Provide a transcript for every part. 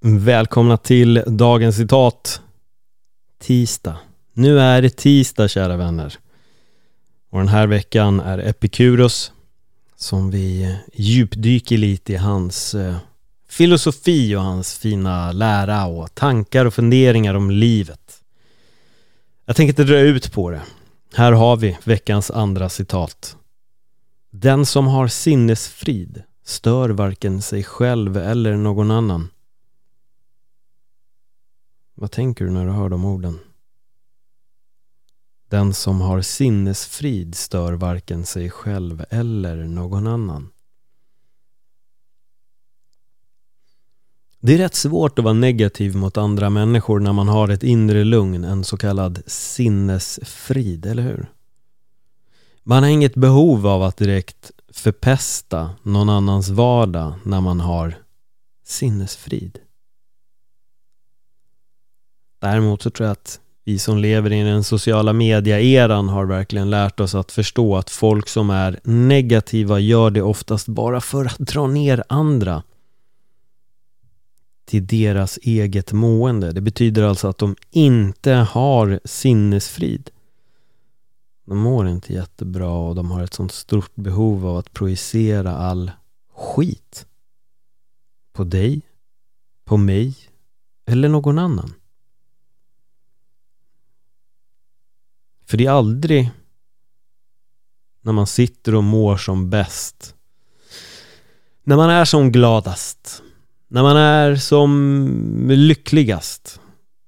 Välkomna till dagens citat. Tisdag. Nu är det tisdag kära vänner. Och den här veckan är Epikuros som vi djupdyker lite i hans eh, filosofi och hans fina lära och tankar och funderingar om livet. Jag tänker inte dra ut på det. Här har vi veckans andra citat. Den som har sinnesfrid stör varken sig själv eller någon annan. Vad tänker du när du hör de orden? Den som har sinnesfrid stör varken sig själv eller någon annan. Det är rätt svårt att vara negativ mot andra människor när man har ett inre lugn, en så kallad sinnesfrid, eller hur? Man har inget behov av att direkt förpesta någon annans vardag när man har sinnesfrid. Däremot så tror jag att vi som lever i den sociala media-eran har verkligen lärt oss att förstå att folk som är negativa gör det oftast bara för att dra ner andra till deras eget mående. Det betyder alltså att de inte har sinnesfrid. De mår inte jättebra och de har ett sånt stort behov av att projicera all skit på dig, på mig eller någon annan. För det är aldrig när man sitter och mår som bäst när man är som gladast när man är som lyckligast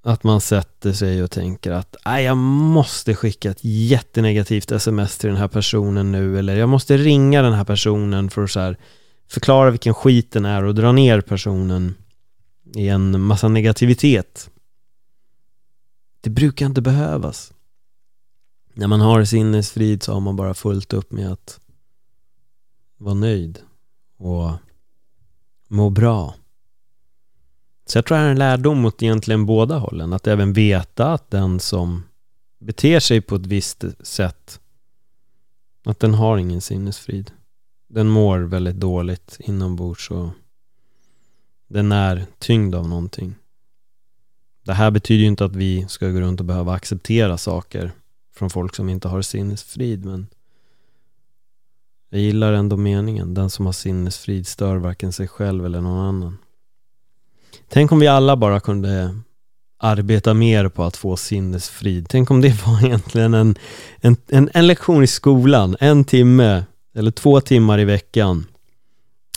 att man sätter sig och tänker att jag måste skicka ett jättenegativt sms till den här personen nu eller jag måste ringa den här personen för att så här förklara vilken skit den är och dra ner personen i en massa negativitet. Det brukar inte behövas. När man har sinnesfrid så har man bara fullt upp med att vara nöjd och må bra. Så jag tror det här är en lärdom mot egentligen båda hållen. Att även veta att den som beter sig på ett visst sätt att den har ingen sinnesfrid. Den mår väldigt dåligt inombords och den är tyngd av någonting. Det här betyder ju inte att vi ska gå runt och behöva acceptera saker från folk som inte har sinnesfrid men jag gillar ändå meningen. Den som har sinnesfrid stör varken sig själv eller någon annan. Tänk om vi alla bara kunde arbeta mer på att få sinnesfrid. Tänk om det var egentligen en, en, en, en lektion i skolan, en timme eller två timmar i veckan.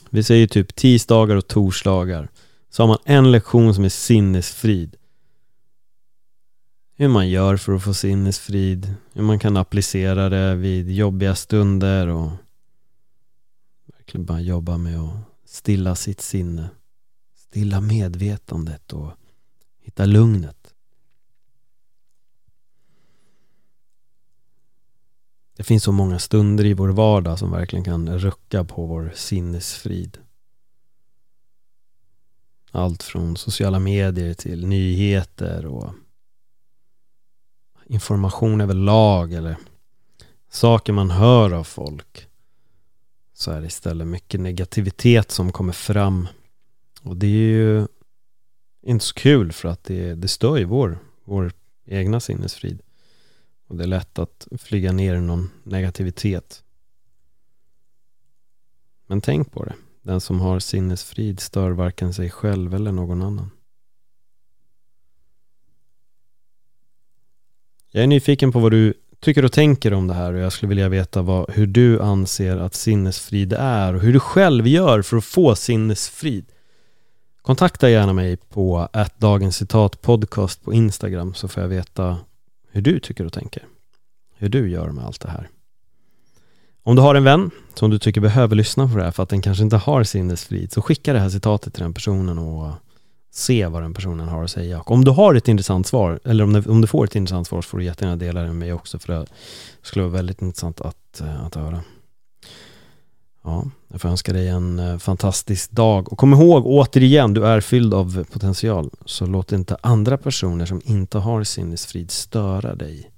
Vi säger typ tisdagar och torsdagar. Så har man en lektion som är sinnesfrid. Hur man gör för att få sinnesfrid, hur man kan applicera det vid jobbiga stunder och verkligen bara jobba med att stilla sitt sinne stilla medvetandet och hitta lugnet. Det finns så många stunder i vår vardag som verkligen kan rucka på vår sinnesfrid. Allt från sociala medier till nyheter och information överlag eller saker man hör av folk så är det istället mycket negativitet som kommer fram och det är ju inte så kul för att det, det stör ju vår, vår egna sinnesfrid. Och det är lätt att flyga ner i någon negativitet. Men tänk på det. Den som har sinnesfrid stör varken sig själv eller någon annan. Jag är nyfiken på vad du tycker och tänker om det här och jag skulle vilja veta vad, hur du anser att sinnesfrid är och hur du själv gör för att få sinnesfrid. Kontakta gärna mig på att dagens citat podcast på Instagram så får jag veta hur du tycker och tänker. Hur du gör med allt det här. Om du har en vän som du tycker behöver lyssna på det här för att den kanske inte har sinnesfrid så skicka det här citatet till den personen och se vad den personen har att säga. Och om du har ett intressant svar, eller om du, om du får ett intressant svar så får du jättegärna dela det med mig också för det skulle vara väldigt intressant att, eh, att höra. Ja, jag får önska dig en eh, fantastisk dag och kom ihåg återigen, du är fylld av potential. Så låt inte andra personer som inte har sinnesfrid störa dig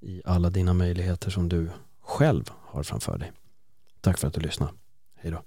i alla dina möjligheter som du själv har framför dig. Tack för att du lyssnade. Hej då.